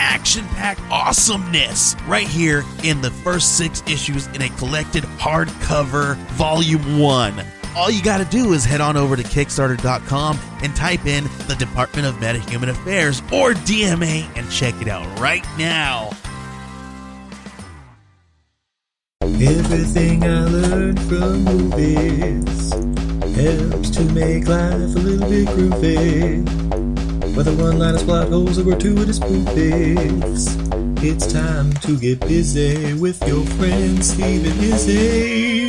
action packed awesomeness right here in the first six issues in a collected hardcover volume one. All you got to do is head on over to Kickstarter.com and type in the Department of Metahuman Affairs or DMA and check it out right now. Everything I learned from movies helps to make life a little bit groovy. Whether one-liners, plot holes, or gratuitous movies, it's time to get busy with your friend Steve and Izzy.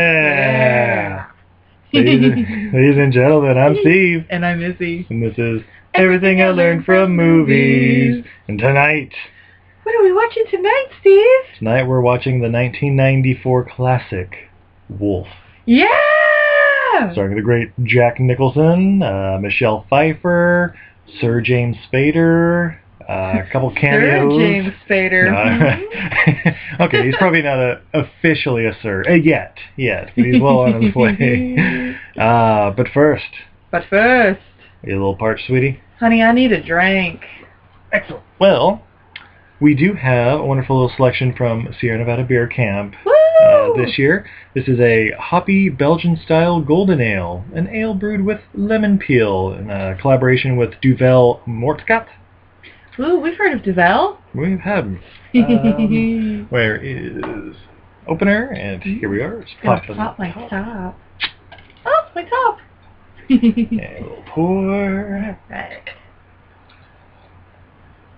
Yeah. ladies, and, ladies and gentlemen, I'm Steve, And I'm Izzy. and this is Everything I Learned from Movies. And tonight, What are we watching tonight, Steve? tonight we're watching the 1994 classic Wolf, Yeah! starring the great Jack Nicholson, uh, Michelle Pfeiffer, Sir James Spader, uh, a couple cameos. Sir James Spader. No. okay, he's probably not a, officially a sir uh, yet, yet, but he's well on his way. Uh, but first, but first, you a little parched, sweetie. honey, I need a drink. Excellent. Well, we do have a wonderful little selection from Sierra Nevada Beer Camp uh, this year. This is a hoppy Belgian-style golden ale, an ale brewed with lemon peel in a collaboration with Duvel Moortgat. Ooh, we've heard of Duvel. We've had 'em. Um, where is opener? And here we are. It's popped pop my top. top. Oh, my top. And we'll pour. right.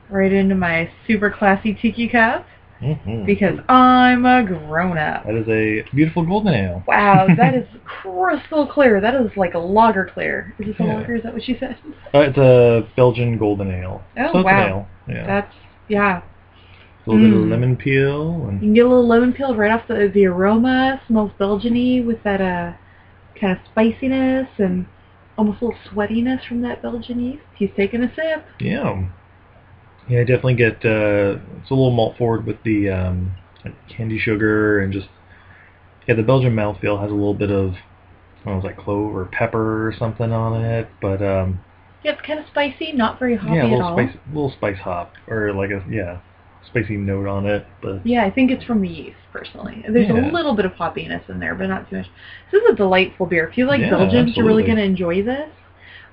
Right into my super classy tiki cup Mhm. because I'm a grown up. That is a beautiful golden ale. Wow, that is crystal clear. That is like a lager clear. Is this a Yeah. lager? Is that what she said? Uh, it's a Belgian golden ale. Oh, so wow. ale. Yeah. That's yeah. a little bit of Mm. lemon peel You and can get a little lemon peel right off the the aroma. Smells Belgian-y with that uh kind of spiciness and almost a little sweatiness from that Belgian yeast. He's taking a sip. yeah. Yeah, I definitely get uh it's a little malt forward with the um candy sugar and just yeah, the Belgian mouthfeel has a little bit of I don't know, like clove or pepper or something on it, but um Yeah, it's kind of spicy, not very hoppy yeah, a at little all. spice little spice hop or like a yeah, spicy note on it, but Yeah, I think it's from the yeast, personally. There's Yeah. a little bit of hoppiness in there, but not too much. This is a delightful beer. If you like Yeah, Belgians, you're really going to enjoy this.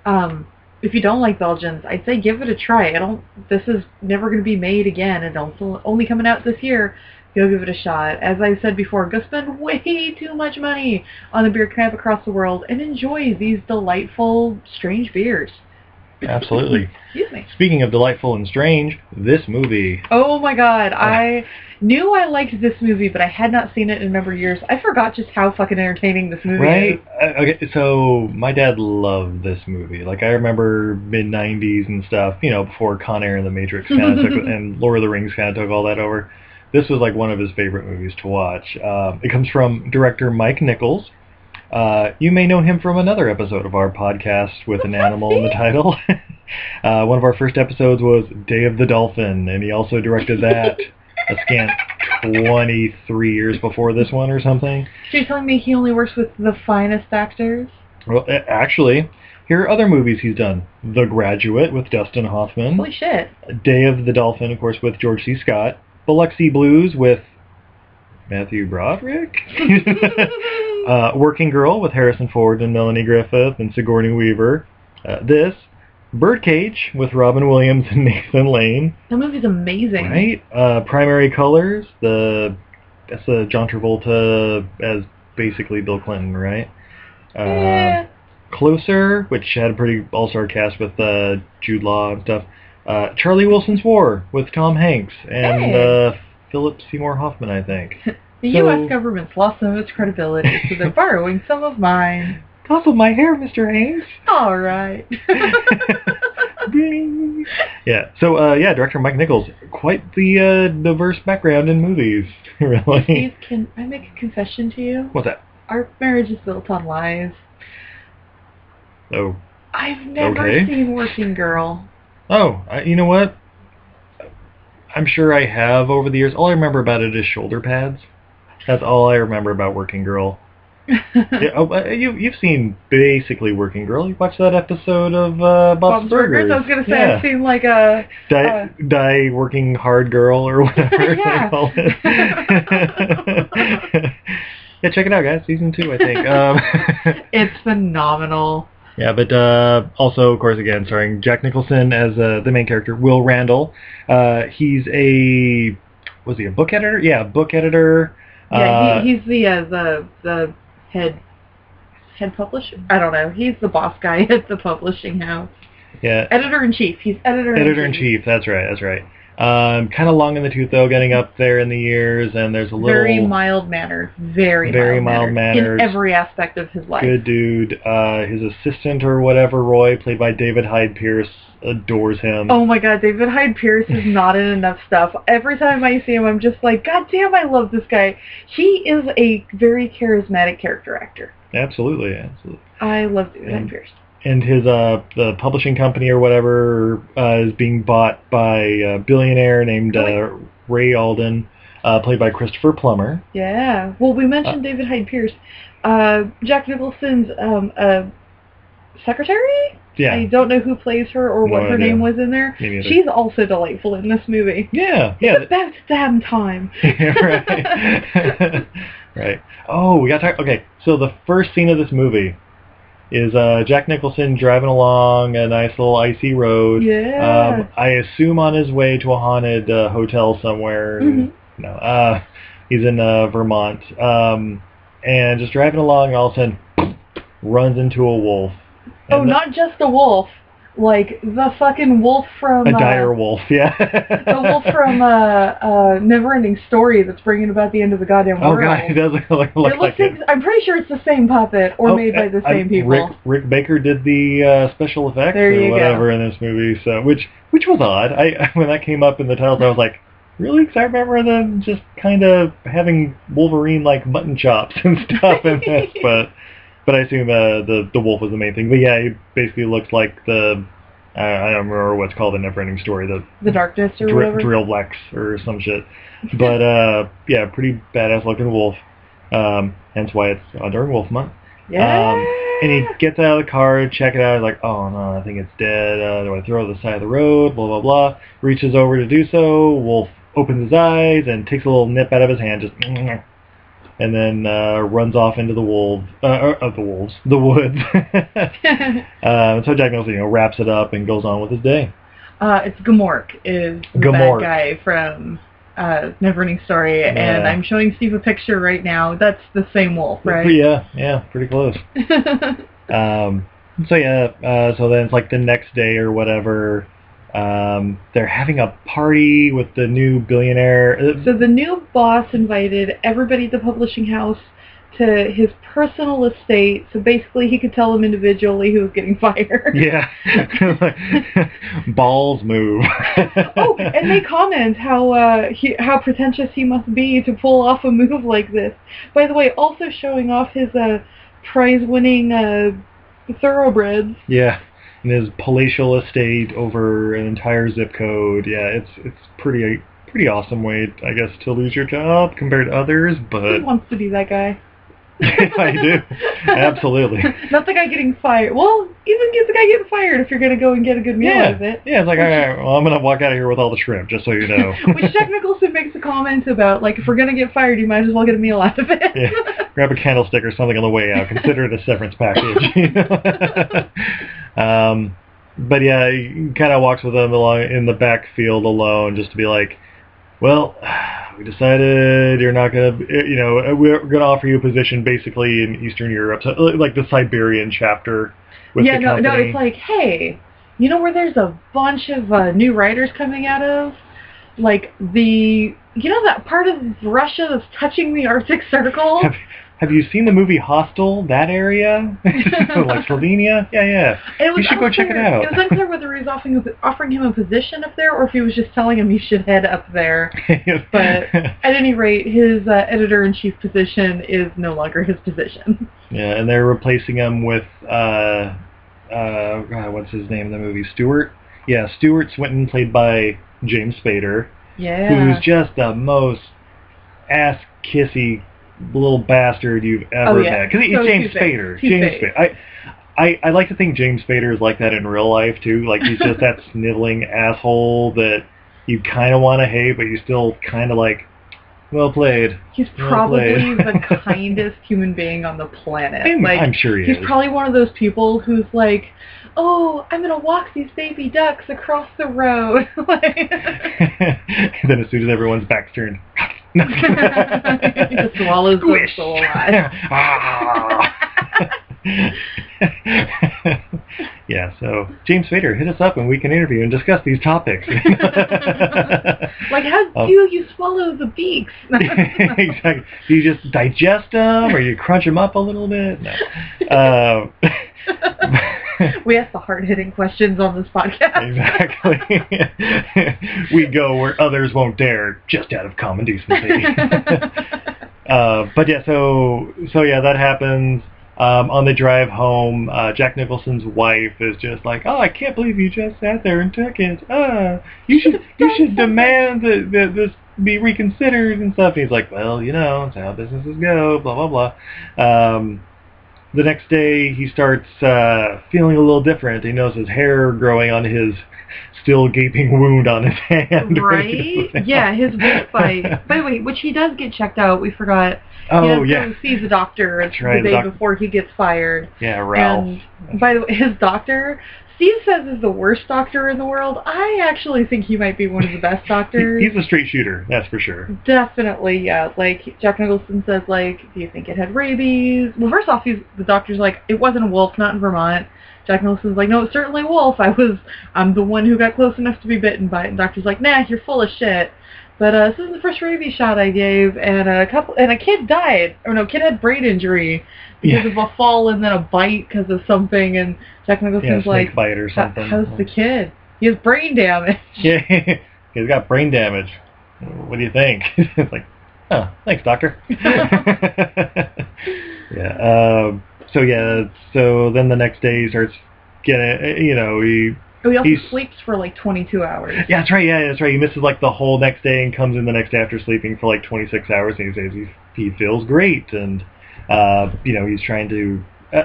Um, if you don't like Belgians, I'd say give it a try. I don't. This is never going to be made again, and also only coming out this year. Go give it a shot. As I said before, go spend way too much money on a beer camp across the world and enjoy these delightful, strange beers. Absolutely. Excuse me. Speaking of delightful and strange, this movie. Oh my god, I knew I liked this movie, but I had not seen it in a number of years. I forgot just how fucking entertaining this movie Right? is. Uh, okay, so my dad loved this movie. Like I remember mid '90s and stuff. You know, before Con Air and The Matrix kind of took and Lord of the Rings kind of took all that over. This was like one of his favorite movies to watch. Um, it comes from director Mike Nichols. Uh, you may know him from another episode of our podcast with an animal in the title. uh, one of our first episodes was Day of the Dolphin, and he also directed that a scant 23 years before this one or something. So you're telling me he only works with the finest actors? Well, actually, here are other movies he's done. The Graduate with Dustin Hoffman. Holy shit. Day of the Dolphin, of course, with George C. Scott. Biloxi Blues with Matthew Broderick. uh, Working Girl with Harrison Ford and Melanie Griffith and Sigourney Weaver. Uh, this. Birdcage with Robin Williams and Nathan Lane. That movie's amazing. Right? Uh, Primary Colors. The that's the John Travolta as basically Bill Clinton, right? Uh, Yeah. Closer, which had a pretty all-star cast with uh, Jude Law and stuff. Uh, Charlie Wilson's War with Tom Hanks and Hey. uh, Philip Seymour Hoffman, I think. The So- U.S. government's lost some of its credibility, so they're borrowing some of mine. Toss my hair, Mr. Hanks. All right. Yeah. So uh, yeah, director Mike Nichols, quite the uh, diverse background in movies, really. Steve, can I make a confession to you? What's that? Our marriage is built on lies. Oh, I've never Okay. seen Working Girl. oh, I, you know what? I'm sure I have over the years. All I remember about it is shoulder pads. That's all I remember about Working Girl. yeah, oh, you you've seen basically Working Girl. You watched that episode of uh, Bob's, Bob's Burgers. I was gonna say yeah. I've seen like a Die, uh, die working hard girl or whatever Yeah. they call it. yeah, check it out, guys. Season two, I think. Um, it's phenomenal. yeah, but uh, also, of course, again, starring Jack Nicholson as uh, the main character, Will Randall. Uh, he's a was he a book editor? Yeah, book editor. Yeah, Uh, he, he's the uh, the the head head publisher. I don't know. He's the boss guy at the publishing house. yeah, Editor in chief. He's editor. editor in chief. That's right. That's right. Um, kind of long in the tooth though, getting up there in the years, and there's a little Very mild mannered. Very Very mild mild-mannered. in every aspect of his life. good dude. Uh, his assistant or whatever, Roy, played by David Hyde Pierce, adores him. Oh my god, David Hyde Pierce is not in enough stuff. Every time I see him, I'm just like, God damn, I love this guy. He is a very charismatic character actor. Absolutely, absolutely. I love David And- Hyde Pierce. And his uh, the publishing company or whatever uh, is being bought by a billionaire named uh, Ray Alden, uh, played by Christopher Plummer. Yeah. Well, we mentioned David Hyde Pierce. Uh, Jack Nicholson's um, uh, secretary? Yeah, I don't know who plays her or No what her idea. name was in there. She's also delightful in this movie. yeah, It's yeah. about damn time. right. right. Oh, we got to talk. Okay, so the first scene of this movie is uh, Jack Nicholson driving along a nice little icy road. Yeah. Um, I assume on his way to a haunted uh, hotel somewhere. Mhm. No, uh, he's in uh, Vermont. Um, and just driving along, and all of a sudden runs into a wolf. Oh, the- not just a wolf. Like the fucking wolf from a uh, dire wolf. Yeah. the wolf from uh, uh, Neverending Story that's bringing about the end of the goddamn world. Oh world. god, he does look, look, it looks like it. I'm pretty sure it's the same puppet or Oh, made by the I- same people. Rick, Rick Baker did the uh, special effects or go. whatever in this movie, so which which was odd. I when that came up in the titles, I was like, really? Because I remember them just kind of having Wolverine like mutton chops and stuff in this, but but I assume uh, the the wolf was the main thing. But yeah, he basically looks like the uh, I don't remember what's called the Neverending Story, the the darkness or Dr- whatever. Drill Lex or some shit. But uh, yeah, pretty badass looking wolf. Um, hence why it's uh, during Wolf Month. Yeah. Um, and he gets out of the car check it out. He's like, oh no, I think it's dead. Uh, do I throw it to the side of the road? Blah blah blah. Reaches over to do so. Wolf opens his eyes and takes a little nip out of his hand. Just and then uh, runs off into the wolves, uh, uh, of the wolves, the woods. uh, so Jack Nicholson, you know, wraps it up and goes on with his day. uh, it's Gmork is the Gmork. bad guy from uh, Neverending Story, and I'm showing Steve a picture right now. That's the same wolf, right? Yeah, yeah, pretty close. Um, so yeah, uh, so then it's like the next day or whatever. Um, they're having a party with the new billionaire. So the new boss invited everybody at the publishing house to his personal estate, so basically he could tell them individually who was getting fired. yeah, balls move. oh, and they comment how uh, he, how pretentious he must be to pull off a move like this. By the way, also showing off his uh, prize-winning uh, thoroughbreds. yeah, and his palatial estate over an entire zip code. Yeah, it's it's pretty pretty awesome way, I guess, to lose your job compared to others. Who But wants to be that guy? I do, absolutely. Not the guy getting fired. Well, even get the guy getting fired if you're going to go and get a good meal Yeah, out of it. yeah. It's like, all right, well, I'm gonna walk out of here with all the shrimp, just so you know. Which Jack Nicholson makes a comment about, like, if we're going to get fired, you might as well get a meal out of it. Yeah. grab a candlestick or something on the way out. Consider it a severance package. Um, but yeah, he kind of walks with them along in the backfield alone, just to be like, "Well, we decided you're not gonna, you know, we're gonna offer you a position basically in Eastern Europe, so, like the Siberian chapter with yeah, the no, company." no, it's like, hey, you know where there's a bunch of uh, new writers coming out of? Like the, you know that part of Russia that's touching the Arctic Circle? have, you seen the movie Hostel? That area, like Slovenia? Yeah, yeah. It was You should go check it unclear- out. It was unclear whether he was offering, offering him a position up there or if he was just telling him he should head up there. But at any rate, his uh, editor-in-chief position is no longer his position. Yeah, and they're replacing him with uh, uh, God, what's his name in the movie? Stewart. Yeah, Stewart Swinton, played by James Spader, Yeah. who's just the most ass kissy little bastard you've oh, ever Oh, yeah. met. Because he's James. Spader. James Spader. I, I, I like to think James Spader is like that in real life too. Like he's just that sniveling asshole that you kind of want to hate, but you still kind of like. Well played. He's Well probably played. the kindest human being on the planet. I'm, like, I'm sure he he's is. He's probably one of those people who's like, "Oh, I'm gonna walk these baby ducks across the road." Like- then as soon as everyone's back's turned, swallows them Squish. so alive. Ah. yeah, so James Spader, hit us up and we can interview and discuss these topics. Like, how Oh. do you swallow the beaks? exactly. Do you just digest them or you crunch them up a little bit? No. Um, we ask the hard-hitting questions on this podcast. exactly. we go where others won't dare, just out of common decency. uh, but yeah, so so yeah, that happens. Um, on the drive home, uh, Jack Nicholson's wife is just like, "Oh, I can't believe you just sat there and took it. Ah, you should you should demand that, that this be reconsidered and stuff." And he's like, "Well, you know, it's how businesses go." Blah blah blah. Um, the next day, he starts uh, feeling a little different. He knows his hair growing on his still gaping wound on his hand. Right? Yeah, his wolf bite. By the way, which he does get checked out. We forgot. Oh he yeah, has to see the doctor That's right, the the day doc- before he gets fired. yeah, Ralph. And by the way, his doctor, Steve says is the worst doctor in the world. I actually think he might be one of the best doctors. He's a straight shooter, that's for sure. Definitely, yeah. Like Jack Nicholson says, like, do you think it had rabies? Well, first off, he's the doctor's like, it wasn't a wolf, not in Vermont. Jack Nicholson's like, no, it's certainly a wolf. I was, I'm the one who got close enough to be bitten by it. And doctor's like, nah, you're full of shit. But uh, this is the first rabies shot I gave, and a couple, and a kid died. Or no, kid had brain injury because Yeah. of a fall and then a bite because of something. And Jack Yeah, Nicholson's snake like, bite or "How- something. how's the kid? He has brain damage. Yeah, he's got brain damage. What do you think? it's like, oh, thanks, doctor. yeah. Um, so yeah. So then the next day he starts getting, you know, he. Oh, he also He's- sleeps for like 22 hours. Yeah, that's right. Yeah, that's right. He misses like the whole next day and comes in the next day after sleeping for like 26 hours, and he says he he feels great, and uh, you know he's trying to. Uh,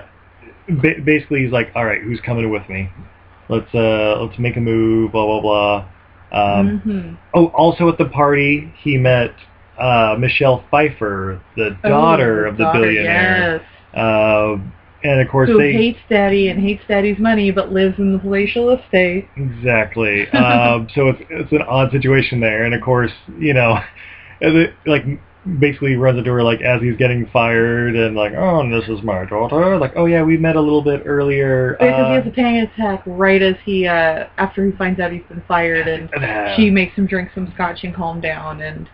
ba- basically, he's like, all right, who's coming with me? Let's uh let's make a move. Blah blah blah. Um, hmm Oh, also at the party, he met uh, Michelle Pfeiffer, the daughter Oh, of the daughter, billionaire. Yes. Uh, and of course Who they hates daddy and hates daddy's money, but lives in the palatial estate. exactly. um, so it's it's an odd situation there, and of course you know, like basically runs into her like as he's getting fired, and like oh and this is my daughter. Like oh yeah we met a little bit earlier. Because he uh, has a panic attack right as he, uh, after he finds out he's been fired, and uh, she makes him drink some scotch and calm down, and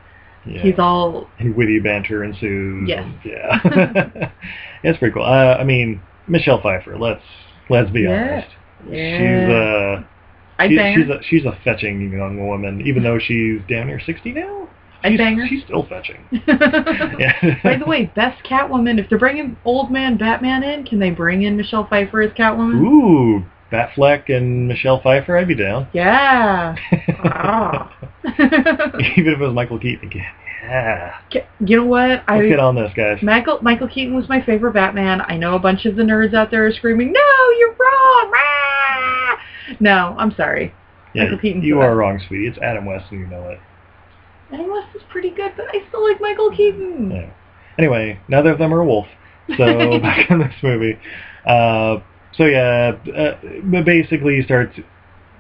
yeah. he's all and witty banter ensues. Yes. and- yeah. it's pretty cool. Uh, I mean, Michelle Pfeiffer. Let's let's be Yeah. honest. yeah. She's uh, I she- she's a she's a fetching young woman, even though she's down near sixty now. She's, bang her. she's still fetching. Yeah. By the way, best Catwoman. If they're bringing old man Batman in, can they bring in Michelle Pfeiffer as Catwoman? Ooh, Batfleck and Michelle Pfeiffer, I'd be down. Yeah. Ah. even if it was Michael Keaton again. Yeah. you know what? Let's I get on this, guys. Michael Michael Keaton was my favorite Batman. I know a bunch of the nerds out there are screaming, "No, you're wrong!" No, I'm sorry. Yeah, you are wrong, sweetie. It's Adam West, and you know it. Adam West is pretty good, but I still like Michael Keaton. Yeah. Anyway, neither of them are a wolf. So back in this movie. Uh, so yeah, uh, basically he starts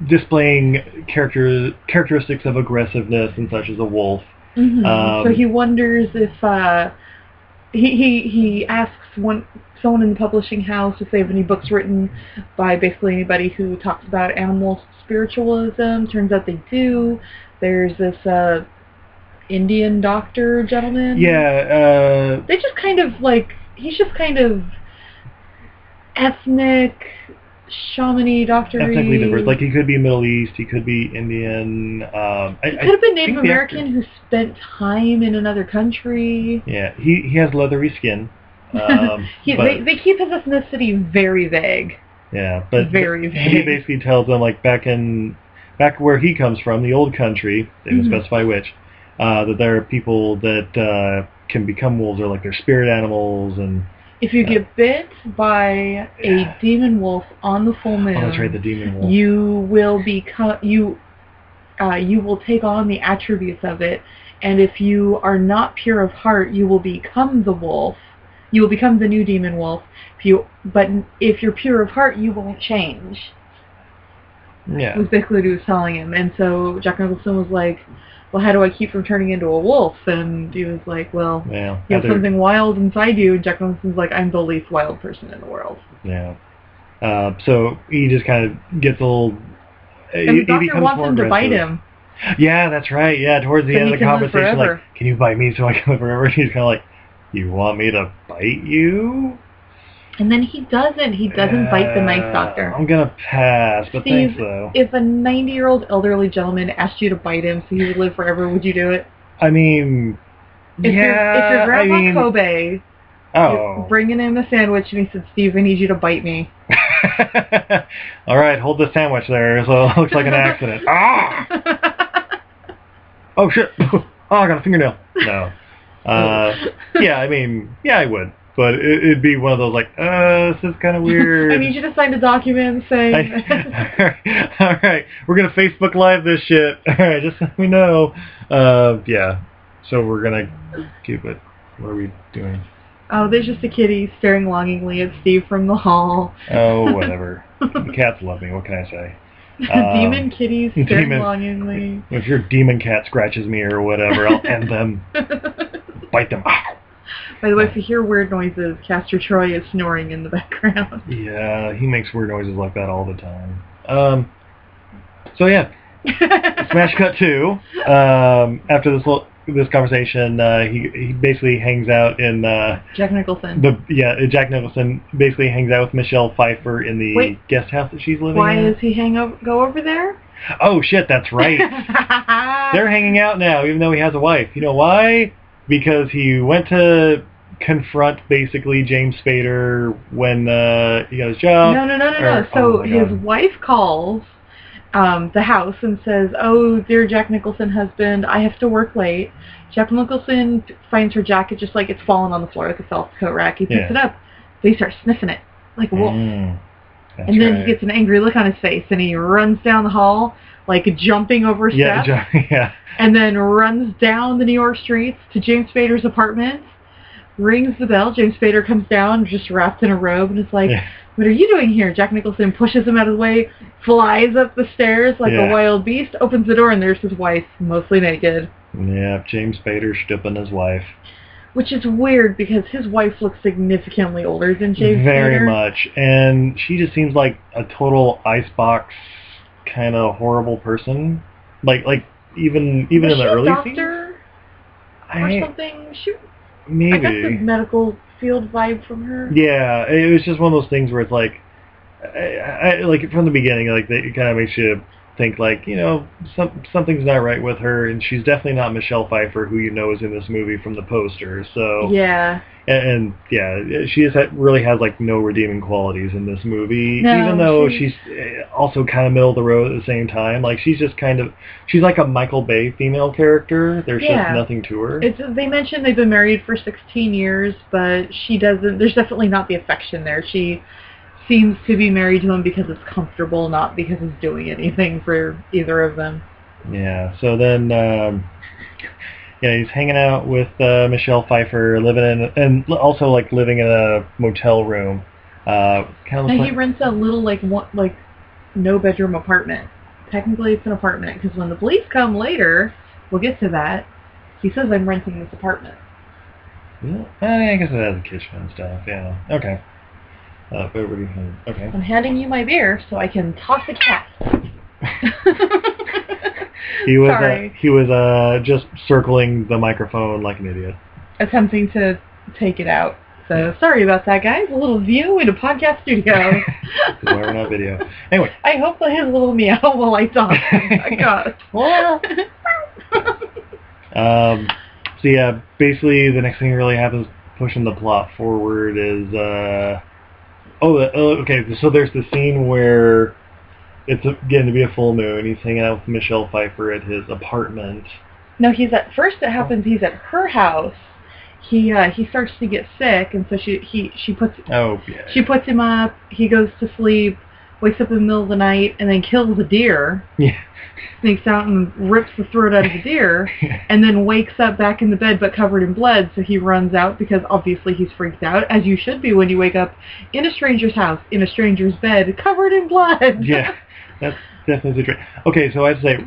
displaying character characteristics of aggressiveness and such as a wolf. Mhm. Um, so he wonders if uh, he he he asks one someone in the publishing house if they have any books written by basically anybody who talks about animal spiritualism. Turns out they do. There's this uh, Indian doctor gentleman. Yeah, uh, They just kind of like he's just kind of ethnic shamany doctor. ethnically diverse. Like he could be Middle East, he could be Indian. Um, I, He could have been Native American who spent time in another country. Yeah, he he has leathery skin. Um, he, but, they, they keep his ethnicity very vague. yeah, but very vague. he basically tells them like back in back where he comes from, the old country. They didn't Mhm. specify which. Uh, that there are people that uh, can become wolves or like they're spirit animals and If you Yeah. get bit by Yeah. a demon wolf on the full moon, oh that's right the demon wolf. you will become you uh, you will take on the attributes of it, and if you are not pure of heart, you will become the wolf. You will become the new demon wolf. If you, but if you're pure of heart, you won't change. yeah. was basically what he was telling him. And so Jack Nicholson was like, well, how do I keep from turning into a wolf? And he was like, well, Yeah. you have something wild inside you. And Jack Nicholson's like, I'm the least wild person in the world. Yeah. Uh, so he just kind of gets a little. And he, the doctor he wants him to bite him. Yeah, that's right. Yeah, towards the So end of the conversation, like, can you bite me so I can live forever? And he's kind of like, you want me to bite you? And then he doesn't. He doesn't bite the nice Uh, doctor. I'm gonna pass, but Steve, thanks though. If a 90 year old elderly gentleman asked you to bite him so he would live forever, would you do it? I mean, If, yeah, your if your grandpa I mean, Kobe oh, bringing him a sandwich and he said, Steve, I need you to bite me. all right, hold the sandwich there, so it looks like an accident. ah, oh shit! oh, I got a fingernail. No, uh, yeah, I mean, yeah, I would, but it, it'd be one of those like, uh, this is kind of weird. I need you to sign a document saying. I- all right, we're gonna Facebook Live this shit. All right, just let me know. Uh, yeah. So we're gonna keep it. What are we doing? oh, there's just a kitty staring longingly at Steve from the hall. Oh, whatever. the cats love me. What can I say? Um, demon kitties staring demon- longingly. If your demon cat scratches me or whatever, I'll end them, bite them. Ow. By the way, if you hear weird noises, Castor Troy is snoring in the background. Yeah, he makes weird noises like that all the time. Um. So yeah, Smash Cut Two. Um, after this little, this conversation, uh, he he basically hangs out in uh, Jack Nicholson. the yeah Jack Nicholson basically hangs out with Michelle Pfeiffer in the Wait. guest house that she's living in. Why in. does he hang o- go over there? Oh shit, that's right. They're hanging out now, even though he has a wife. You know why? Because he went to confront basically James Spader when uh, he got his job. no, no, no, no, no. So oh his wife calls um, the house and says, "Oh, dear Jack Nicholson husband, I have to work late." Jack Nicholson finds her jacket just like it's fallen on the floor like a felt coat rack. He picks Yeah. it up. So he starts sniffing it like a wolf. Mm, and then right. he gets an angry look on his face and he runs down the hall like jumping over Yeah, steps, Jo- yeah. and then runs down the New York streets to James Spader's apartment, rings the bell. James Spader comes down, just wrapped in a robe, and is like, Yeah. "What are you doing here?" Jack Nicholson pushes him out of the way, flies up the stairs like Yeah. a wild beast, opens the door, and there's his wife, mostly naked. Yeah, James Spader stooping his wife. Which is weird because his wife looks significantly older than James Very Spader. much. And she just seems like a total icebox kind of horrible person. Like like even even Was in the early doctor scenes. or I, something? She, I got the maybe. medical field vibe from her. Yeah, it was just one of those things where it's like, I, I, like from the beginning, like they- it kind of makes you think like, you know, some something's not right with her, and she's definitely not Michelle Pfeiffer, who you know is in this movie from the poster. So Yeah. And, and yeah, she just ha- really has like no redeeming qualities in this movie, No, even though she's- she's eh, also kind of middle of the road at the same time. Like she's just kind of she's like a Michael Bay female character. There's Yeah. just nothing to her. It's they mentioned they've been married for 16 years, but she doesn't. There's definitely not the affection there. She seems to be married to him because it's comfortable, not because he's doing anything for either of them. Yeah. So then, um, yeah, he's hanging out with uh, Michelle Pfeiffer, living in, and also like living in a motel room. Uh, kind of Now he like, rents a little like one like no bedroom apartment. Technically, it's an apartment because when the police come later, we'll get to that. He says I'm renting this apartment. Yeah, I guess it has a kitchen and stuff. Yeah. Okay. Uh, but what do you think? Okay. I'm handing you my beer so I can toss a cat. He was uh, he was uh, just circling the microphone like an idiot. attempting to take it out. So sorry about that, guys. A little view in a podcast studio. We're not video. Anyway, I hope that his little meow I talk. I got. um, so yeah, basically the next thing that really happens pushing the plot forward is uh, oh, uh, oh okay. So there's the scene where it's getting to be a full moon. He's hanging out with Michelle Pfeiffer at his apartment. no, he's at first. It happens. He's at her house. He uh, he starts to get sick, and so she he she puts Oh yeah. she puts him up. He goes to sleep, wakes up in the middle of the night, and then kills a deer. Yeah. Sneaks out and rips the throat out of the deer. and then wakes up back in the bed but covered in blood so he runs out because obviously he's freaked out as you should be when you wake up in a stranger's house in a stranger's bed covered in blood yeah, that's definitely the trick. Okay, so I'd say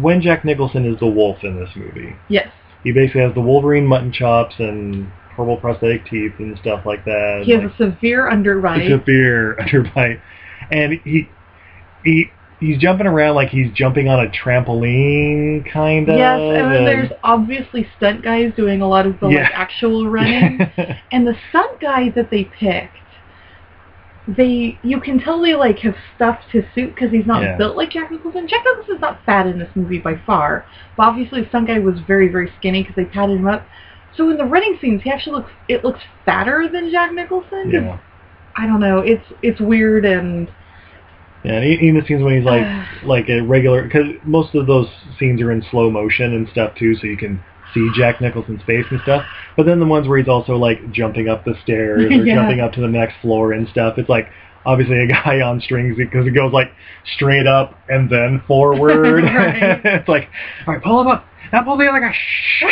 when Jack Nicholson is the wolf in this movie, yes he basically has the Wolverine mutton chops and horrible prosthetic teeth and stuff like that. he has like, a severe underbite severe underbite, and he he he's jumping around like he's jumping on a trampoline, kind of. yes and then there's obviously stunt guys doing a lot of the Yeah. like actual running and the stunt guy that they picked they you can tell they like have stuffed his suit because he's not Yeah. built like Jack Nicholson. Jack Nicholson's not fat in this movie by far, but obviously the stunt guy was very very skinny because they padded him up. So in the running scenes, he actually looks it looks fatter than Jack Nicholson. yeah. I don't know. It's it's weird and Yeah, and even the scenes when he's like like a regular because most of those scenes are in slow motion and stuff too, so you can see Jack Nicholson's face and stuff. But then the ones where he's also like jumping up the stairs or Yeah. jumping up to the next floor and stuff, it's like obviously a guy on strings because it goes like straight up and then forward. It's like, all right, pull him up. Now pull the other guy. Shh.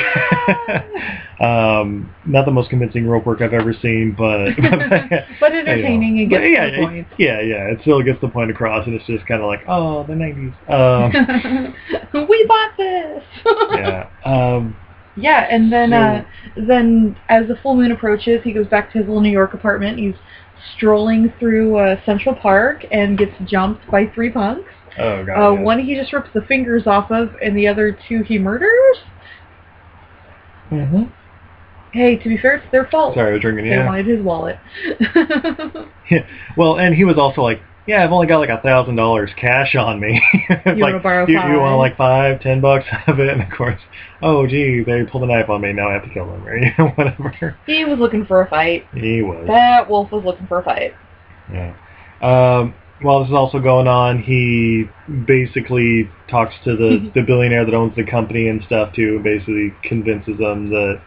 um, not the most convincing rope work I've ever seen, but but entertaining and But gets yeah, the point. yeah, yeah. It still gets the point across, and it's just kind of like, oh, the '90s. Um, we bought this. yeah. Um, Yeah, and then So- uh, then as the full moon approaches, he goes back to his little New York apartment. He's strolling through uh, Central Park and gets jumped by three punks. oh god. Uh. One he just rips the fingers off of, and the other two he murders. Mhm. Hey, to be fair, it's their fault. Sorry, I was drinking. They Yeah. wanted his wallet. yeah. Well, and he was also like, yeah, I've only got like a thousand dollars cash on me. You like, wanna borrow you, you want like five, ten bucks of it, and of course, oh gee, they pulled a knife on me. Now I have to kill them, right? You know, whatever. he was looking for a fight. He was. That wolf was looking for a fight. Yeah. Um, while this is also going on, he basically talks to the, the billionaire that owns the company and stuff too, and basically convinces them that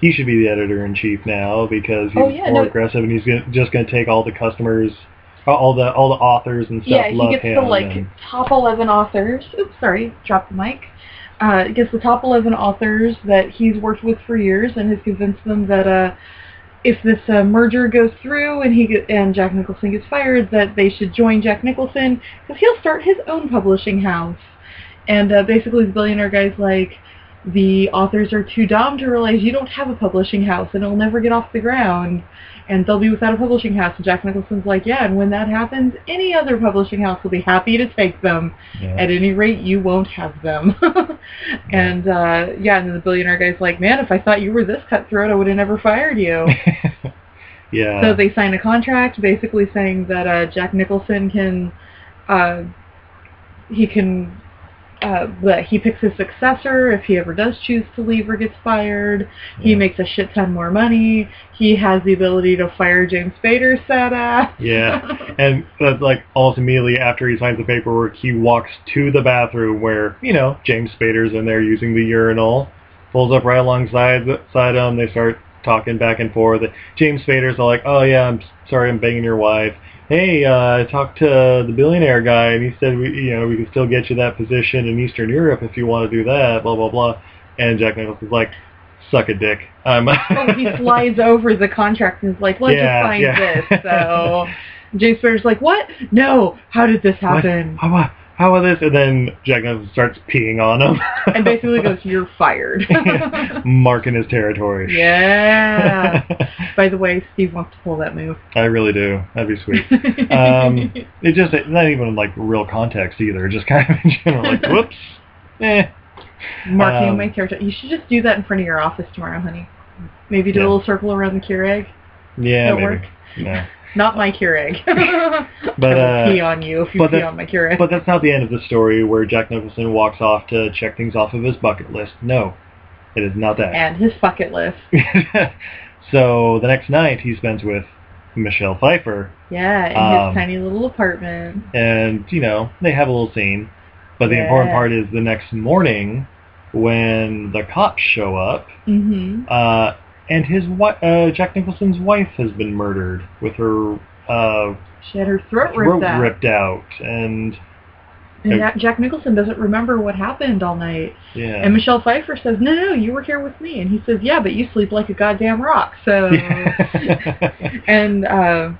he should be the editor in chief now because he's Oh, yeah, more no. aggressive and he's gonna, just going to take all the customers all the all the authors and stuff yeah, he gets the like top eleven authors. Oops, sorry, drop the mic. Uh, gets the top eleven authors that he's worked with for years, and has convinced them that uh, if this uh, merger goes through and he get, and Jack Nicholson gets fired, that they should join Jack Nicholson because he'll start his own publishing house. And uh, basically, the billionaire guy's like, the authors are too dumb to realize you don't have a publishing house and it'll never get off the ground and they'll be without a publishing house. And Jack Nicholson's like, yeah, and when that happens, any other publishing house will be happy to take them. yeah. At any rate, you won't have them. and uh, yeah, and then the billionaire guy's like, man, if I thought you were this cutthroat, I would have never fired you. yeah. So they sign a contract basically saying that uh, Jack Nicholson can, uh, he can, uh, that he picks his successor if he ever does choose to leave or gets fired. He Yeah. makes a shit ton more money. He has the ability to fire James Spader's sad ass. Yeah. And that's like almost immediately after he signs the paperwork, he walks to the bathroom where, you know, James Spader's in there using the urinal, pulls up right alongside side him. They start talking back and forth. James Spader's all like, oh yeah, I'm sorry I'm banging your wife. Hey, uh, I talked to the billionaire guy and he said, we, you know, we can still get you that position in Eastern Europe if you want to do that, blah, blah, blah. And Jack Nicholson's like, suck a dick. Um, he flies over the contract and is like, let's Yeah, just sign yeah. this. So James Spader's like, what? No, how did this What? happen? How about, how about this? And then Jack Nicholson starts peeing on him. And basically goes, you're fired. marking his territory. yeah. By the way, Steve wants to pull that move. I really do. That'd be sweet. Um, it just it's not even like real context either. Just kind of in general, like whoops. Eh. Marking um, my territory. You should just do that in front of your office tomorrow, honey. Maybe do Yeah. a little circle around the Keurig. Yeah, That maybe. work? No. Not my Keurig. But, I will uh, pee on you if you but pee that- on my Keurig. But that's not the end of the story where Jack Nicholson walks off to check things off of his bucket list. No, it is not that. and his bucket list. so the next night he spends with Michelle Pfeiffer, Yeah, in Um, his tiny little apartment. and you know they have a little scene. But the important part is the next morning when the cops show up, hmm uh, and his wi- uh, Jack Nicholson's wife has been murdered with her uh, She had her throat ripped out. ripped out, and And Jack- Jack Nicholson doesn't remember what happened all night. yeah, And Michelle Pfeiffer says, no, no, you were here with me. And he says, yeah, but you sleep like a goddamn rock. So, and, uh,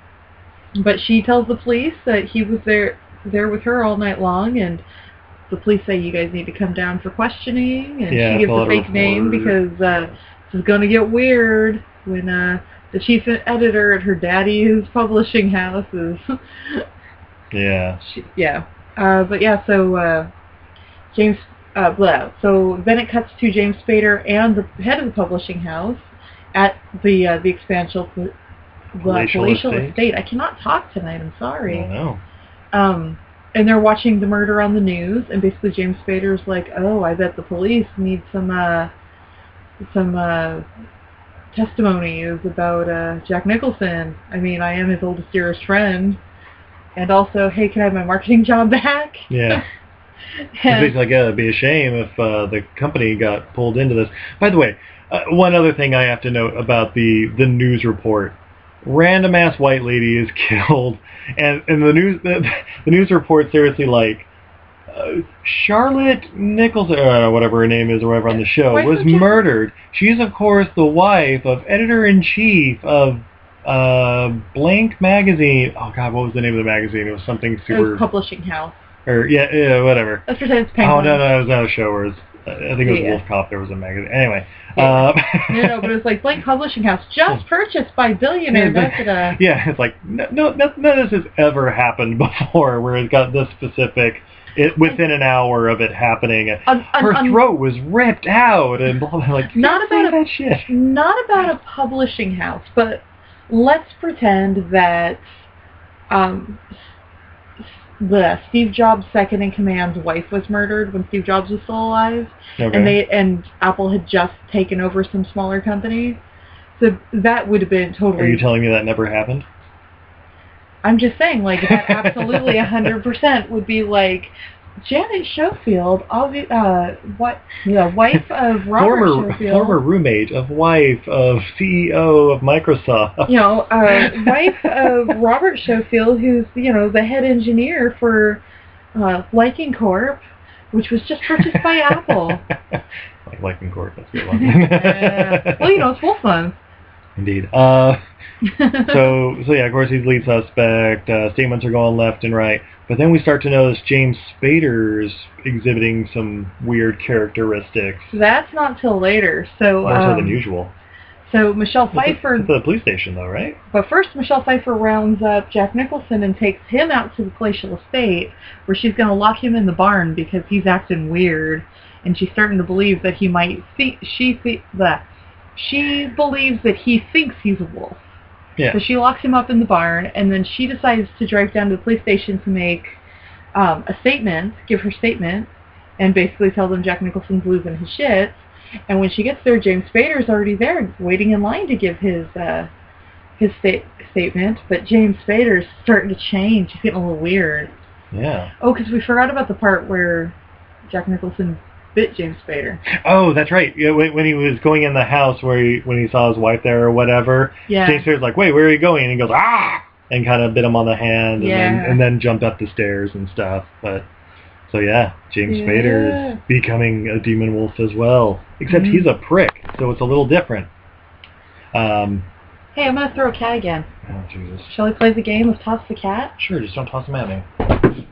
but she tells the police that he was there, there with her all night long. And the police say, you guys need to come down for questioning. And Yeah, she gives a fake name because, uh, is going to get weird when, uh, the chief editor at her daddy's publishing house is yeah, she, yeah. Uh, but yeah, so uh, James, uh, blah. So then it cuts to James Spader and the head of the publishing house at the uh, the expansion the Palatial palatial estate. estate. I cannot talk tonight. I'm sorry. don't know. Um, and they're watching the murder on the news, and basically James Spader's like, "Oh, I bet the police need some uh, some uh, testimonies about uh, Jack Nicholson. I mean, I am his oldest, dearest friend, and also, hey, can I have my marketing job back?" Yeah. It's And- basically like, uh, it'd be a shame if uh, the company got pulled into this. By the way, uh, one other thing I have to note about the, the news report. Random ass white lady is killed, and, and the news the, the news report seriously like uh, Charlotte Nichols, uh, whatever her name is, or whatever on the show, was murdered. She's of course the wife of editor in chief of uh, Blank magazine. Oh God, what was the name of the magazine? It was something it super, was publishing house. or yeah, yeah, whatever. Let's pretend it's Oh no, no, it was not a show. It was, I think it was Yeah. Wolf Cop. There was a magazine. Anyway, Yeah. uh, no, no, but it was like Blank Publishing House, just purchased by billionaire. Yeah, yeah, it's like no, no, no- none of this has ever happened before, where it got this specific. It within an hour of it happening, Un- un- her un- throat was ripped out, and blah, blah, like Not about a- that shit. not about a publishing house, but let's pretend that um, the Steve Jobs' second in command's wife was murdered when Steve Jobs was still alive, Okay. and they and Apple had just taken over some smaller company. So that would have been totally. Are you telling me that never happened? I'm just saying, like that absolutely a hundred percent would be like Janet Schofield, obvi- uh, what, the wife of Robert former Schofield. former roommate of wife of CEO of Microsoft. you know, uh, wife of Robert Schofield, who's you know the head engineer for uh, Liking Corp, which was just purchased by Apple. like Liking Corp, that's a good one. Uh, well, you know, it's full fun. Indeed. Uh, so, so yeah, of course he's lead suspect. Uh, statements are going left and right, but then we start to notice James Spader's exhibiting some weird characteristics, That's not till later. So, more so than um, usual. so Michelle It's Pfeiffer it's the police station, though, right? But first, Michelle Pfeiffer rounds up Jack Nicholson and takes him out to the palatial estate, where she's going to lock him in the barn because he's acting weird, and she's starting to believe that he might think she th- that she believes that he thinks he's a wolf. Yeah. So she locks him up in the barn, and then she decides to drive down to the police station to make um, a statement, give her statement, and basically tell them Jack Nicholson's losing his shit. And when she gets there, James Spader's already there, waiting in line to give his uh, his sta- statement. But James Spader's starting to change. He's getting a little weird. Yeah. Oh, because we forgot about the part where Jack Nicholson bit James Spader. Oh, that's right. Yeah, when, when he was going in the house where he, when he saw his wife there or whatever, Yeah. James Spader's like, "Wait, where are you going?" And he goes, "Ah!" and kind of bit him on the hand, and then and then jumped up the stairs and stuff. But so yeah, James Yeah. Spader is becoming a demon wolf as well. Except Mhm. he's a prick, so it's a little different. Um, Hey, I'm gonna throw a cat again. oh Jesus. Shall we play the game of toss the cat? Sure, just don't toss him at me.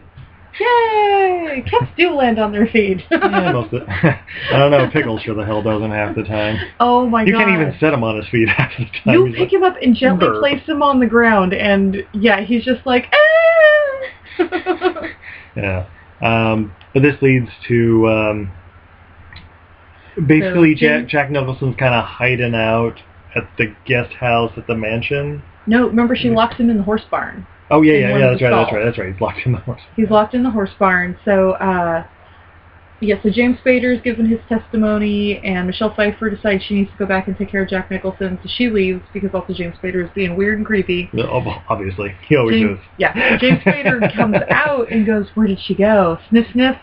Yay! Cats do land on their feet. Yeah. I don't know. Pickles sure the hell doesn't half the time. oh my you god. can't even set him on his feet half the time. You He's pick like, him up and gently Burp. place him on the ground, and yeah, he's just like, ah! Yeah. Um, but this leads to um, basically So, Jack, Jack Nicholson's kind of hiding out at the guest house at the mansion. no, remember she locks him in the horse barn. Oh yeah, yeah, yeah. That's right. That's right. That's right. He's locked in the horse. He's locked in the horse barn. So, uh, yeah, so James Spader is given his testimony, and Michelle Pfeiffer decides she needs to go back and take care of Jack Nicholson, so she leaves because also James Spader is being weird and creepy. Obviously, he always James, is. yeah, James Spader comes out and goes, "Where did she go?" Sniff, sniff,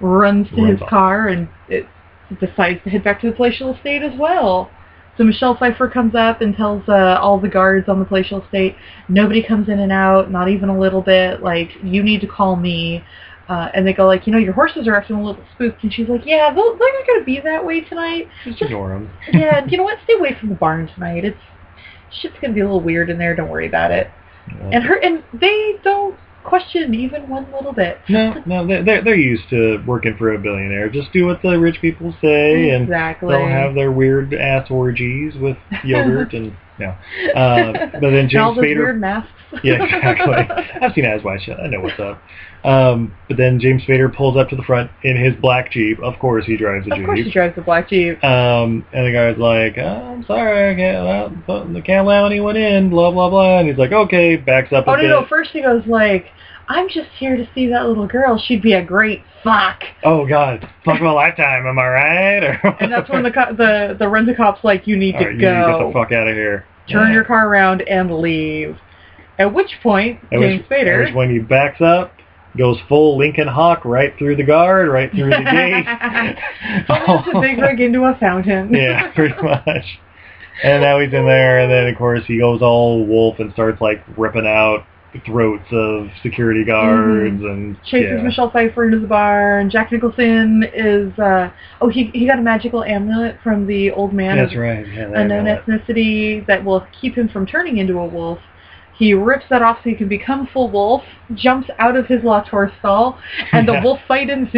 runs to Runs his off. car and it decides to head back to the palatial estate as well. So Michelle Pfeiffer comes up and tells uh, all the guards on the palatial estate, nobody comes in and out, not even a little bit. Like you need to call me. Uh, and they go like, you know, your horses are acting a little spooked. And she's like, yeah, they're they're not going to be that way tonight. Just ignore him. yeah, you know what? Stay away from the barn tonight. It's shit's going to be a little weird in there. Don't worry about it. And her and they don't question even one little bit. no, no, they're they're- they're used to working for a billionaire. Just do what the rich people say, and they'll have their weird ass orgies with yogurt and no. Uh, but then James Spader. Yeah, exactly. I've seen Eyes Wide Shut. I know what's up. Um, but then James Spader pulls up to the front in his black Jeep. Of course, he drives a Jeep. of course, he drives a black jeep. Um, and the guy's like, oh, "I'm sorry, I can't, allow, I can't allow anyone in." Blah blah blah. And he's like, "Okay." Backs up a Oh no, bit. no! First he goes like, "I'm just here to see that little girl. She'd be a great fuck." Oh God, fuck my lifetime. Am I right? Or And that's when the co- the the rent a cop's like, "You need All to right, you need to get the fuck out of here. Turn Yeah. your car around and leave." At which point, At James at Spader. when he backs up, goes full Lincoln Hawk right through the guard, right through the gate. Almost a big rig into a fountain. yeah, pretty much. And now he's in there, and then of course he goes all wolf and starts like ripping out throats of security guards and chases yeah. Michelle Pfeiffer into the bar, and Jack Nicholson is uh oh he he got a magical amulet from the old man That's of right. Yeah, that unknown amulet. ethnicity that will keep him from turning into a wolf. He rips that off so he can become full wolf, jumps out of his Latour stall, and the Yeah. wolf fight ensues.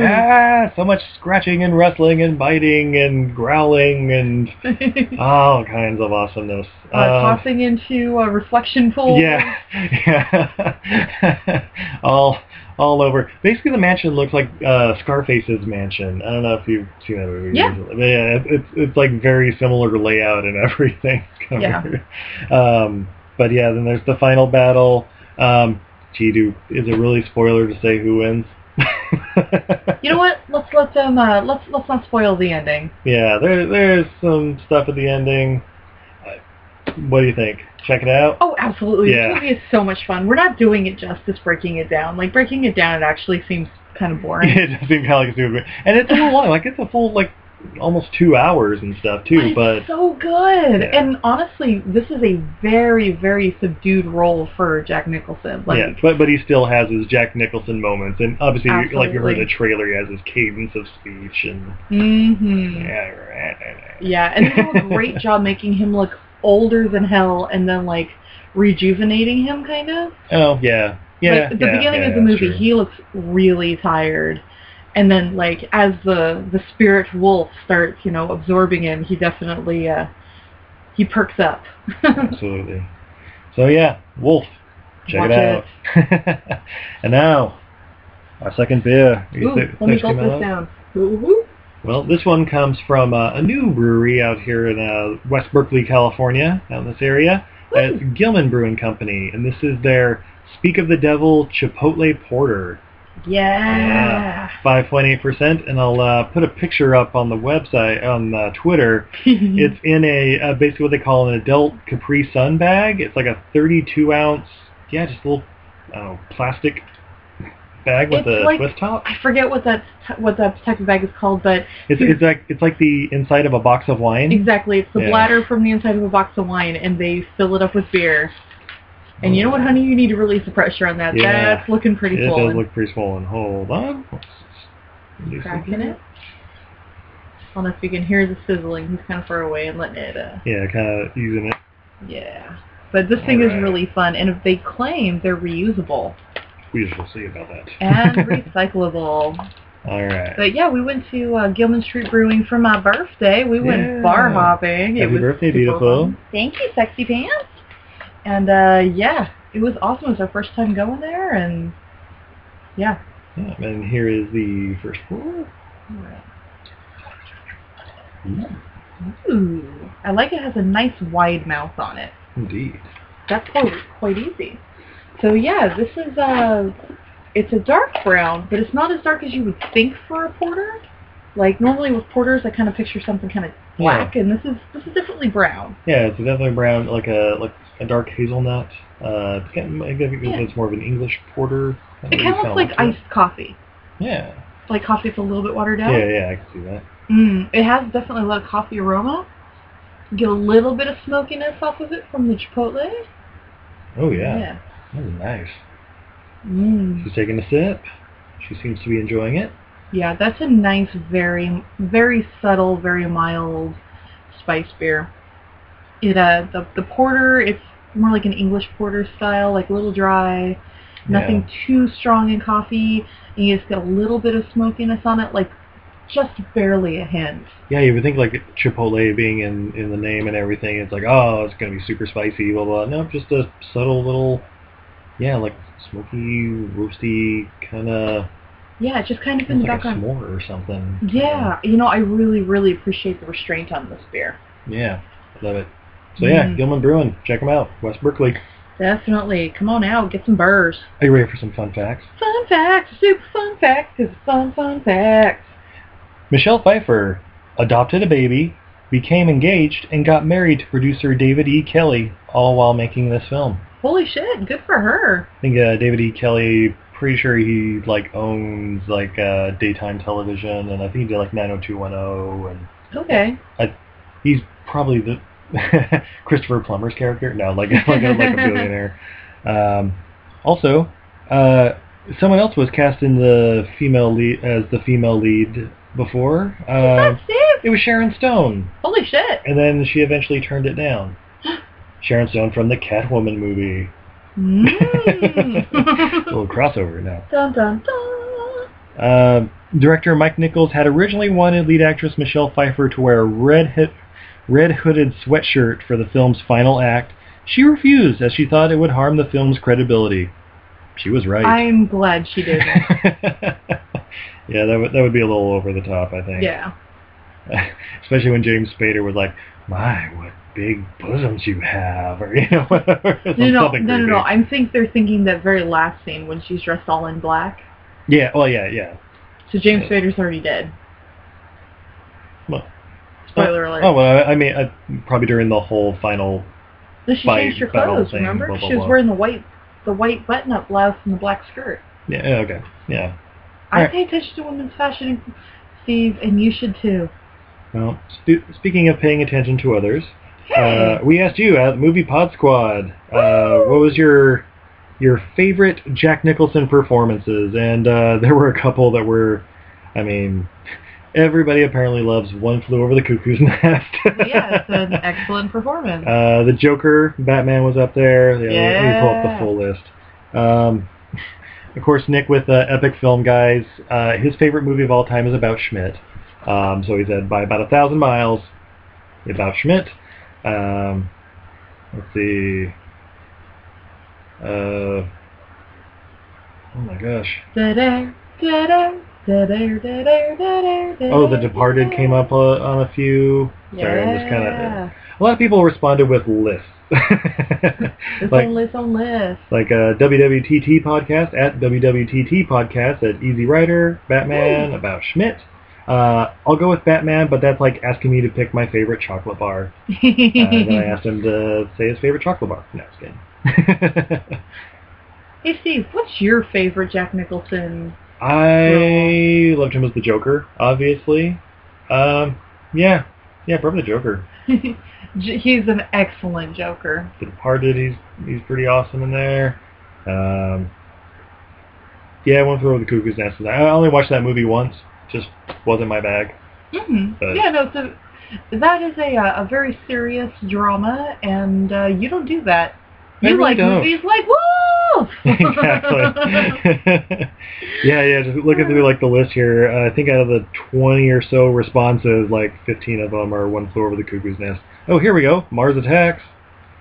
Yeah, so much scratching and wrestling and biting and growling and all kinds of awesomeness. uh, Um, tossing into a reflection pool. Yeah, yeah. all all over. Basically, the mansion looks like uh, Scarface's mansion. I don't know if you've seen that movie. Yeah. recently, But yeah, it's it's like very similar layout and everything. Yeah. Um, but yeah, then there's the final battle. Um, gee, do is it really spoiler to say who wins? You know what? Let's let them. Uh, let's let's not spoil the ending. Yeah, there there's some stuff at the ending. What do you think? Check it out. Oh, absolutely. Yeah. This movie is so much fun. We're not doing it justice breaking it down. Like breaking it down, it actually seems kind of boring. it does seem kind of like a stupid. And it's a little long. Like it's a full like almost two hours and stuff too. But it's so good. Yeah. And honestly, this is a very, very subdued role for Jack Nicholson. Like, yeah, but but he still has his Jack Nicholson moments, and obviously, like you heard the trailer, he has his cadence of speech, and hmm yeah, right, right, right. Yeah, and they do a great job making him look older than hell, and then like rejuvenating him, kind of. oh yeah, yeah. like, at the yeah, beginning yeah, of the movie, true. he looks really tired, and then like as the the spirit wolf starts, you know, absorbing him, he definitely uh he perks up. Absolutely. So yeah, Wolf. Check Watch it out. and now, our second beer. Ooh, thi- let me gulp this down. Ooh. Well, this one comes from uh, a new brewery out here in uh, West Berkeley, California, out in this area. Uh, It's Gilman Brewing Company, and this is their Speak of the Devil Chipotle Porter. Yeah. 5.8%, and I'll uh, put a picture up on the website, on uh, Twitter. It's in a, uh, basically what they call an adult Capri Sun bag. It's like a 32 ounce, yeah, just a little, know, plastic bag with It's a like- twist top. I forget what that what that type of bag is called, but It's, it's like it's like the inside of a box of wine. exactly, it's the Yeah. bladder from the inside of a box of wine, and they fill it up with beer. And you know what, honey? You need to release the pressure on that. Yeah. That's looking pretty It full. does look pretty swollen. Hold on. Cracking it. I don't know if you can hear the sizzling. He's kind of far away and letting it. Uh, Yeah, kind of using it. yeah. But this thing is really fun, and if they claim they're reusable We shall see about that. and recyclable. All right. But yeah, we went to uh, Gilman Street Brewing for my birthday. We Yeah. went bar hopping. It Happy was birthday, beautiful. fun. Thank you, sexy pants. And uh, yeah, it was awesome. It was our first time going there, and yeah. Yeah, and here is the first pour. Ooh, I like it has a nice wide mouth on it. Indeed. That's quite, quite easy. So yeah, this is a it's a dark brown, but it's not as dark as you would think for a porter. Like normally with porters, I kind of picture something kind of black, and this is this is definitely brown. Yeah, it's definitely brown, like a like a dark hazelnut. Uh, it's kind of, I think Yeah. it's more of an English porter. It kind of looks like iced coffee, Yeah. like coffee that's a little bit watered down. Yeah, yeah, I can see that. Mm, it has definitely a lot of coffee aroma. You get a little bit of smokiness off of it from the chipotle. Oh yeah, Yeah. that is nice. Mm. She's taking a sip. She seems to be enjoying it. Yeah, that's a nice, very, very subtle, very mild spice beer. It uh, the the porter, it's more like an English porter style, like a little dry, nothing too strong in coffee, and you just get a little bit of smokiness on it, like just barely a hint. Yeah, you would think like Chipotle being in in the name and everything. It's like oh, it's gonna be super spicy, blah blah. No, just a subtle little, yeah, like smoky, roasty kind of. Yeah, just kind of in the like a background. s'more or something. Yeah, you know, I really, really appreciate the restraint on this beer. Yeah, love it. So yeah, Mm. Gilman Brewing, check them out, West Berkeley. Definitely. Come on out, get some burrs. Are you ready for some fun facts? Fun facts, super fun facts, 'cause it's fun, fun facts. Michelle Pfeiffer adopted a baby, became engaged, and got married to producer David E. Kelley, all while making this film. Holy shit, good for her. I think uh, David E. Kelley, pretty sure he like owns like uh, daytime television, and I think he did like 90210, and Okay. he's probably the Christopher Plummer's character. No, like like a, like a billionaire. Um, also, uh, someone else was cast in the female lead as the female lead before. Uh, it was Sharon Stone, Holy shit. and then she eventually turned it down. Sharon Stone from the Catwoman movie. Mm. little crossover now. dun dun dun. Uh, director Mike Nichols had originally wanted lead actress Michelle Pfeiffer to wear a red hit, red hooded sweatshirt for the film's final act. She refused as she thought it would harm the film's credibility. She was right. I'm glad she didn't. yeah, that would that would be a little over the top, I think. yeah. Especially when James Spader was like, "My, what big bosoms you have," or you know, whatever. No, no, no, no, no. I think they're thinking that very last scene when she's dressed all in black. Yeah. Well, yeah, yeah. So James Spader's already dead. Well, Spoiler alert. Oh well, I I mean, uh, probably during the whole final No, she fight changed her clothes. thing, remember? blah, blah, she was blah. wearing the white, the white button-up blouse and the black skirt. Yeah, okay. Yeah. I Alright. pay attention to women's fashion, Steve, and you should too. Well, spe- speaking of paying attention to others, Hey. uh, we asked you at Movie Pod Squad, uh, what was your your favorite Jack Nicholson performances? And uh, there were a couple that were, I mean, everybody apparently loves One Flew Over the Cuckoo's Nest. yeah, it's an excellent performance. Uh, the Joker, Batman was up there. Yeah, Let me pull up the full list. Um, of course, Nick with uh, Epic Film Guys. Uh, his favorite movie of all time is About Schmidt. Um, so he said by about a thousand miles, About Schmidt. Um, let's see. Uh, oh my gosh. Da-da, da-da, Oh, The Departed came up uh, on a few. Sorry, I'm just kind of. Yeah. A lot of people responded with lists. It's like on list on list. like a WWTT podcast at WWTT podcast at Easy Rider, Batman, about Schmidt. Uh, I'll go with Batman, but that's like asking me to pick my favorite chocolate bar. Uh, then I asked him to say his favorite chocolate bar. No, just kidding. hey Steve, what's your favorite Jack Nicholson? I loved him as the Joker, obviously. Um, yeah, yeah, probably the Joker. He's an excellent Joker. The Departed, he's he's pretty awesome in there. Um, yeah, One Flew Over the Cuckoo's Nest. I only watched that movie once. Just wasn't my bag. hmm But- yeah, no, so that is a uh, a very serious drama, and uh, you don't do that. You really like don't. movies like Wolf. exactly. yeah, yeah. Just looking through like the list here, uh, I think out of the twenty or so responses, like fifteen of them are "One Flew Over the Cuckoo's Nest." Oh, here we go. Mars Attacks.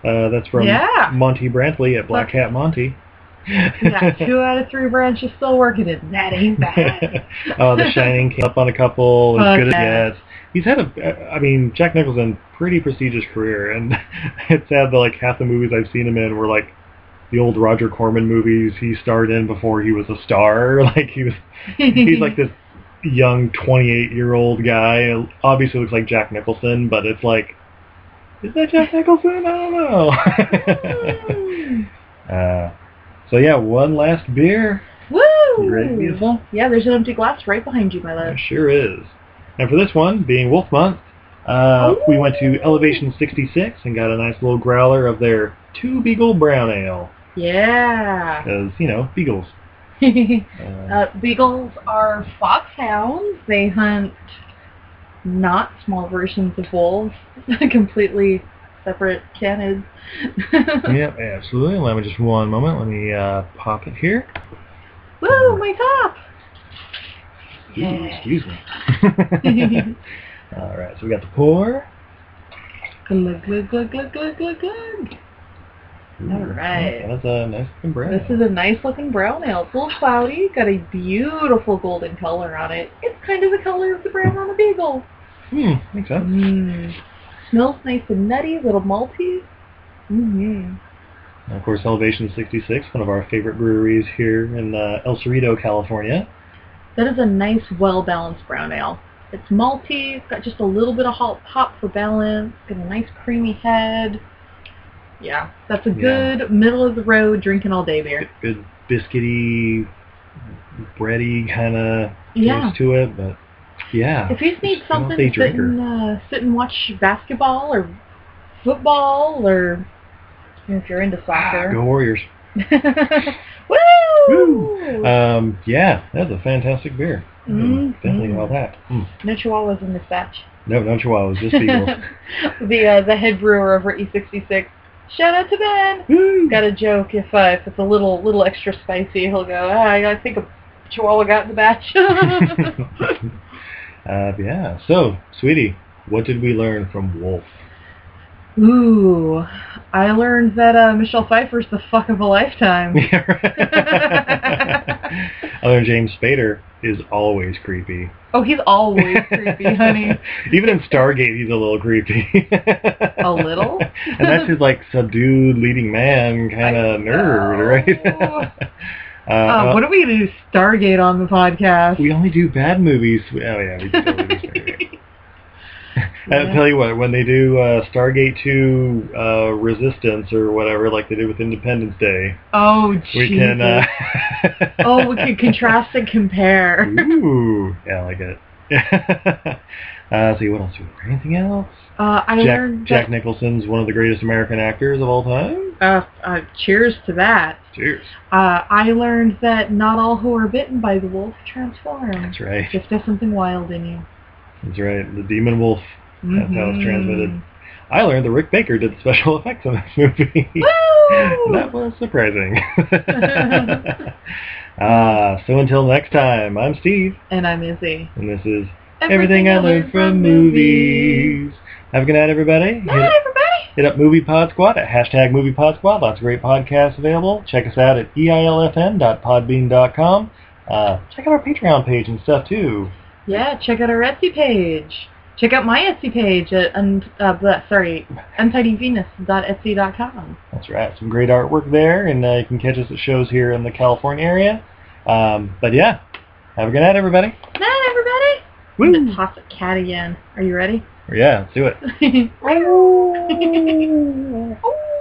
Uh, that's from Yeah. Monty Brantley at Black Hat Monty. yeah, two out of three branches still working it. That ain't bad. uh, The Shining came up on a couple. As good as. He's had a, I mean, Jack Nicholson, pretty prestigious career, and it's sad that like half the movies I've seen him in were like the old Roger Corman movies he starred in before he was a star. Like he was, he's like this young 28 year old guy. Obviously looks like Jack Nicholson, but it's like, is that Jack Nicholson? I don't know. uh, so yeah, one last beer. Woo! Ready, beautiful? Yeah, there's an empty glass right behind you, my love. There sure is. And for this one, being Wolf Month, uh, we went to Elevation 66 and got a nice little growler of their Two Beagle Brown Ale. Yeah. Because, you know, beagles. Uh, uh, beagles are foxhounds. They hunt not small versions of wolves, completely separate canids. yep, absolutely. Let me just one moment. Let me uh, pop it here. Woo, my top! Yeah. excuse me. All right, so we got the pour. glug, glug, glug, glug, glug, glug, glug. Ooh, All right. That's a nice looking brown. This is a nice looking brown ale. It's a little cloudy, got a beautiful golden color on it. It's kind of the color of the brown on a beagle. Hmm, makes sense. Mmm. Smells nice and nutty, a little malty. Mm-hmm. And of course, Elevation 66, one of our favorite breweries here in uh, El Cerrito, California. That is a nice, well-balanced brown ale. It's malty, got just a little bit of hop, hop for balance, got a nice creamy head. Yeah, that's a Yeah. good middle-of-the-road drinking all-day beer. Good biscuity, bready kind of Yeah. taste to it, but yeah. If you just need something to sit and, uh, sit and watch basketball or football or you know, if you're into Ah, soccer. go Warriors. Woo! Woo! Um, yeah, that's a fantastic beer. Mhm. Definitely all that. Mm. No chihuahuas in this batch. No, no chihuahuas, just beagles. the uh, the head brewer over at E66. Shout out to Ben. Woo! Got a joke if uh, if it's a little little extra spicy, he'll go. Ah, I think a chihuahua got in the batch. uh, yeah. So, sweetie, what did we learn from Wolf? Ooh, I learned that uh, Michelle Pfeiffer's the fuck of a lifetime. Other than James Spader is always creepy. Oh, he's always creepy, honey. Even in Stargate, he's a little creepy. A little? and that's his like subdued leading man kind of nerd, right? uh, Uh, what are we gonna do? Stargate on the podcast? we only do bad movies. Oh yeah, we do I'll tell you what, when they do uh, Stargate 2 uh, Resistance or whatever, like they did with Independence Day, oh, we can uh, oh, we could contrast and compare. Ooh, yeah, I like it. uh, see, what else? Anything else? Uh, I Jack, learned Jack Nicholson's one of the greatest American actors of all time. uh, uh, cheers to that. Cheers. Uh, I learned that not all who are bitten by the wolf transform. That's right. Just there's something wild in you. That's right. The Demon Wolf. That's how it's transmitted. I learned that Rick Baker did the special effects on this movie. Woo! that was surprising. uh, so until next time, I'm Steve, And I'm Izzy. and this is Everything, I Learned from Movies. Have a good night, everybody. Bye, Hit, everybody. hit up Movie Pod Squad at hashtag Movie Pod Squad. Lots of great podcasts available. Check us out at eilfn.podbean.com. Uh, check out our Patreon page and stuff too. Yeah, check out our Etsy page. Check out my Etsy page at un- uh, blah, sorry, untidyvenus.etsy.com. That's right. Some great artwork there, and uh, you can catch us at shows here in the California area. Um, but yeah, have a good night, everybody. Night, everybody. I'm gonna toss a cat again. Are you ready? Yeah, let's do it.